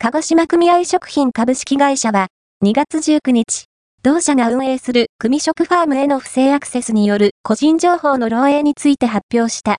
鹿児島組合食品株式会社は、2月19日、同社が運営する組食ファームへの不正アクセスによる個人情報の漏洩について発表した。